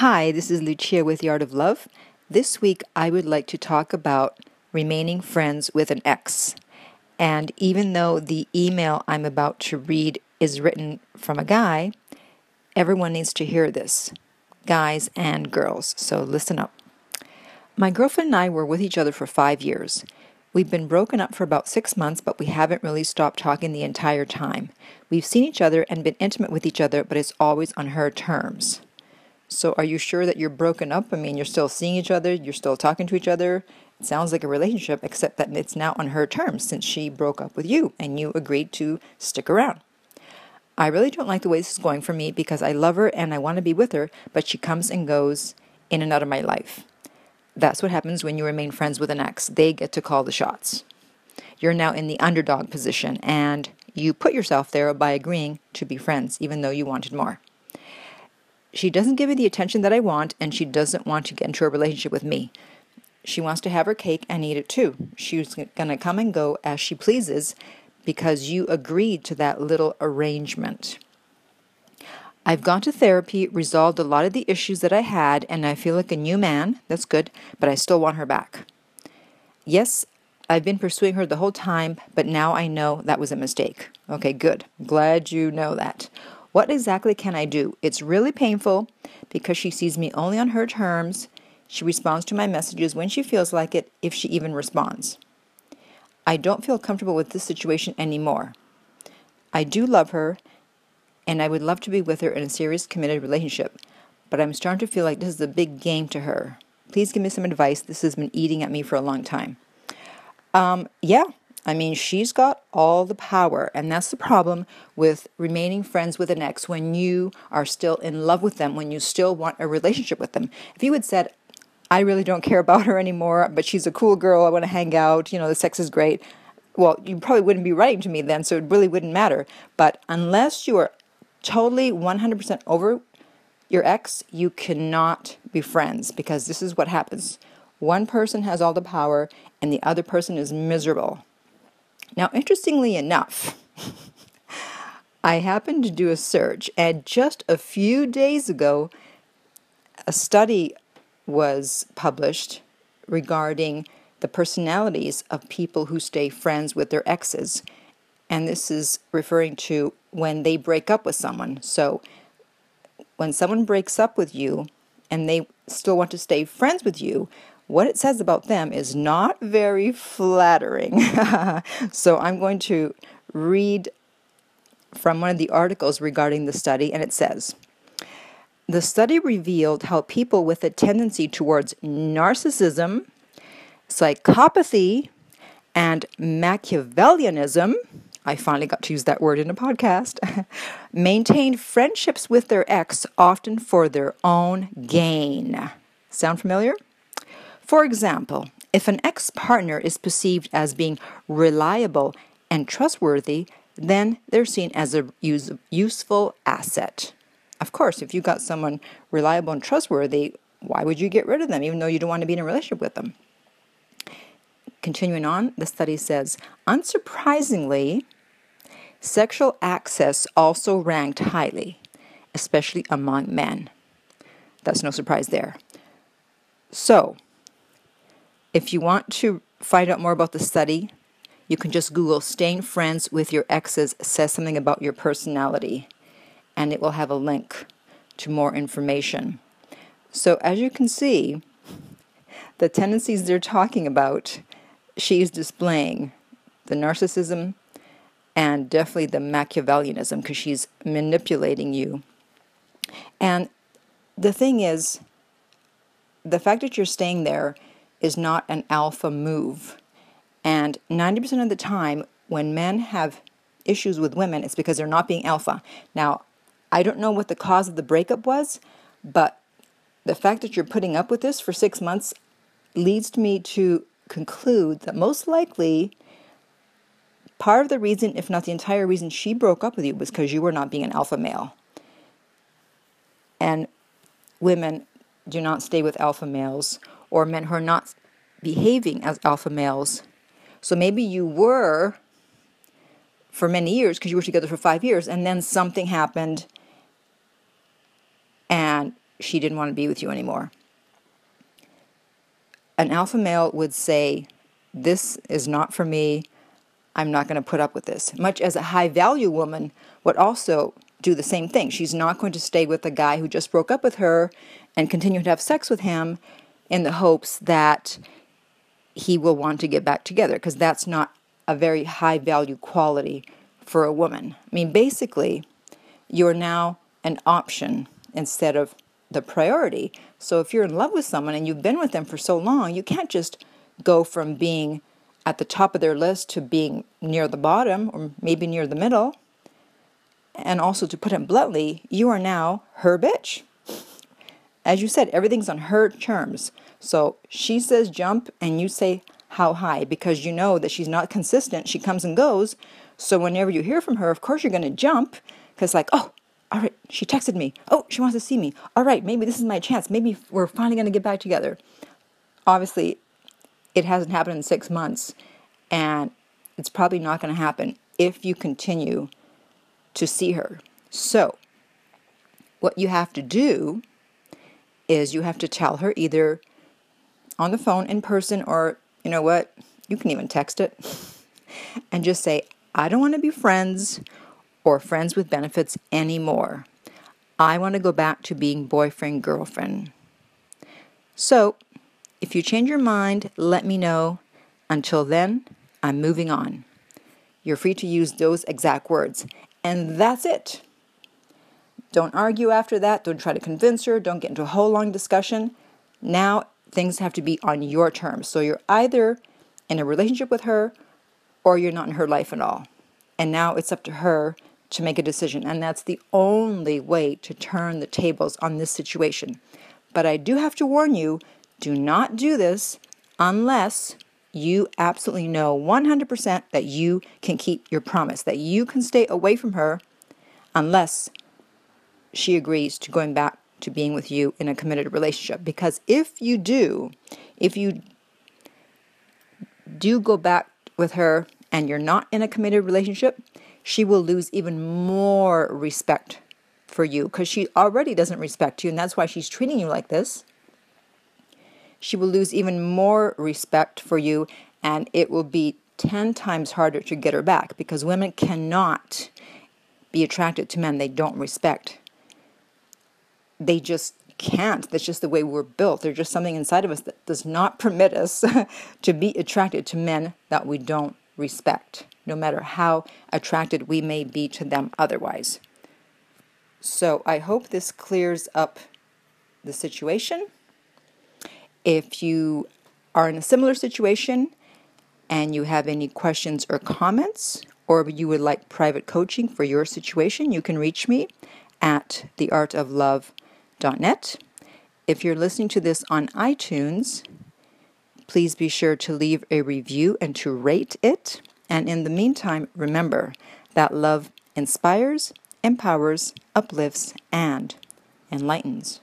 Hi, this is Lucia with The Art of Love. This week I would like to talk about remaining friends with an ex. And even though the email I'm about to read is written from a guy, everyone needs to hear this guys and girls. So listen up. My girlfriend and I were with each other for five years. We've been broken up for about six months, but we haven't really stopped talking the entire time. We've seen each other and been intimate with each other, but it's always on her terms. So, are you sure that you're broken up? I mean, you're still seeing each other, you're still talking to each other. It sounds like a relationship, except that it's now on her terms since she broke up with you and you agreed to stick around. I really don't like the way this is going for me because I love her and I want to be with her, but she comes and goes in and out of my life. That's what happens when you remain friends with an ex. They get to call the shots. You're now in the underdog position, and you put yourself there by agreeing to be friends, even though you wanted more. She doesn't give me the attention that I want, and she doesn't want to get into a relationship with me. She wants to have her cake and eat it too. She's going to come and go as she pleases because you agreed to that little arrangement. I've gone to therapy, resolved a lot of the issues that I had, and I feel like a new man. That's good, but I still want her back. Yes, I've been pursuing her the whole time, but now I know that was a mistake. Okay, good. Glad you know that. What exactly can I do? It's really painful because she sees me only on her terms. She responds to my messages when she feels like it, if she even responds. I don't feel comfortable with this situation anymore. I do love her and I would love to be with her in a serious, committed relationship, but I'm starting to feel like this is a big game to her. Please give me some advice. This has been eating at me for a long time. Um, yeah, I mean, she's got all the power, and that's the problem with remaining friends with an ex when you are still in love with them, when you still want a relationship with them. If you had said, I really don't care about her anymore, but she's a cool girl, I want to hang out, you know, the sex is great, well, you probably wouldn't be writing to me then, so it really wouldn't matter. But unless you are totally 100% over your ex, you cannot be friends because this is what happens. One person has all the power and the other person is miserable. Now, interestingly enough, I happened to do a search, and just a few days ago, a study was published regarding the personalities of people who stay friends with their exes. And this is referring to when they break up with someone. So, when someone breaks up with you and they still want to stay friends with you, what it says about them is not very flattering. so, I'm going to read from one of the articles regarding the study, and it says The study revealed how people with a tendency towards narcissism, psychopathy, and Machiavellianism I finally got to use that word in a podcast, maintained friendships with their ex often for their own gain. Sound familiar? For example, if an ex partner is perceived as being reliable and trustworthy, then they're seen as a use, useful asset. Of course, if you got someone reliable and trustworthy, why would you get rid of them even though you don't want to be in a relationship with them? Continuing on, the study says, unsurprisingly, sexual access also ranked highly, especially among men. That's no surprise there. So, if you want to find out more about the study, you can just Google staying friends with your exes says something about your personality, and it will have a link to more information. So, as you can see, the tendencies they're talking about she's displaying the narcissism and definitely the Machiavellianism because she's manipulating you. And the thing is, the fact that you're staying there is not an alpha move. And 90% of the time, when men have issues with women, it's because they're not being alpha. Now, I don't know what the cause of the breakup was, but the fact that you're putting up with this for six months leads me to conclude that most likely part of the reason, if not the entire reason, she broke up with you was because you were not being an alpha male. And women do not stay with alpha males or men who are not behaving as alpha males. So maybe you were for many years because you were together for five years and then something happened and she didn't want to be with you anymore. An alpha male would say, This is not for me. I'm not going to put up with this. Much as a high value woman would also do the same thing. She's not going to stay with a guy who just broke up with her and continue to have sex with him in the hopes that he will want to get back together because that's not a very high value quality for a woman. I mean, basically, you're now an option instead of the priority. So if you're in love with someone and you've been with them for so long, you can't just go from being at the top of their list to being near the bottom or maybe near the middle. And also, to put it bluntly, you are now her bitch. As you said, everything's on her terms. So she says jump and you say how high because you know that she's not consistent. She comes and goes. So whenever you hear from her, of course you're going to jump because, like, oh, all right, she texted me. Oh, she wants to see me. All right, maybe this is my chance. Maybe we're finally going to get back together. Obviously, it hasn't happened in six months, and it's probably not going to happen if you continue to see her. So, what you have to do is you have to tell her either on the phone, in person, or you know what? You can even text it and just say, I don't want to be friends or friends with benefits anymore. I want to go back to being boyfriend, girlfriend. So, if you change your mind, let me know. Until then, I'm moving on. You're free to use those exact words. And that's it. Don't argue after that. Don't try to convince her. Don't get into a whole long discussion. Now things have to be on your terms. So you're either in a relationship with her or you're not in her life at all. And now it's up to her to make a decision. And that's the only way to turn the tables on this situation. But I do have to warn you do not do this unless you absolutely know 100% that you can keep your promise, that you can stay away from her unless she agrees to going back to being with you in a committed relationship. Because if you do, if you do go back with her and you're not in a committed relationship, she will lose even more respect for you because she already doesn't respect you, and that's why she's treating you like this. She will lose even more respect for you, and it will be 10 times harder to get her back because women cannot be attracted to men they don't respect they just can't. That's just the way we're built. There's just something inside of us that does not permit us to be attracted to men that we don't respect, no matter how attracted we may be to them otherwise. So I hope this clears up the situation. If you are in a similar situation and you have any questions or comments, or you would like private coaching for your situation, you can reach me at the art of love If you're listening to this on iTunes, please be sure to leave a review and to rate it. And in the meantime, remember that love inspires, empowers, uplifts, and enlightens.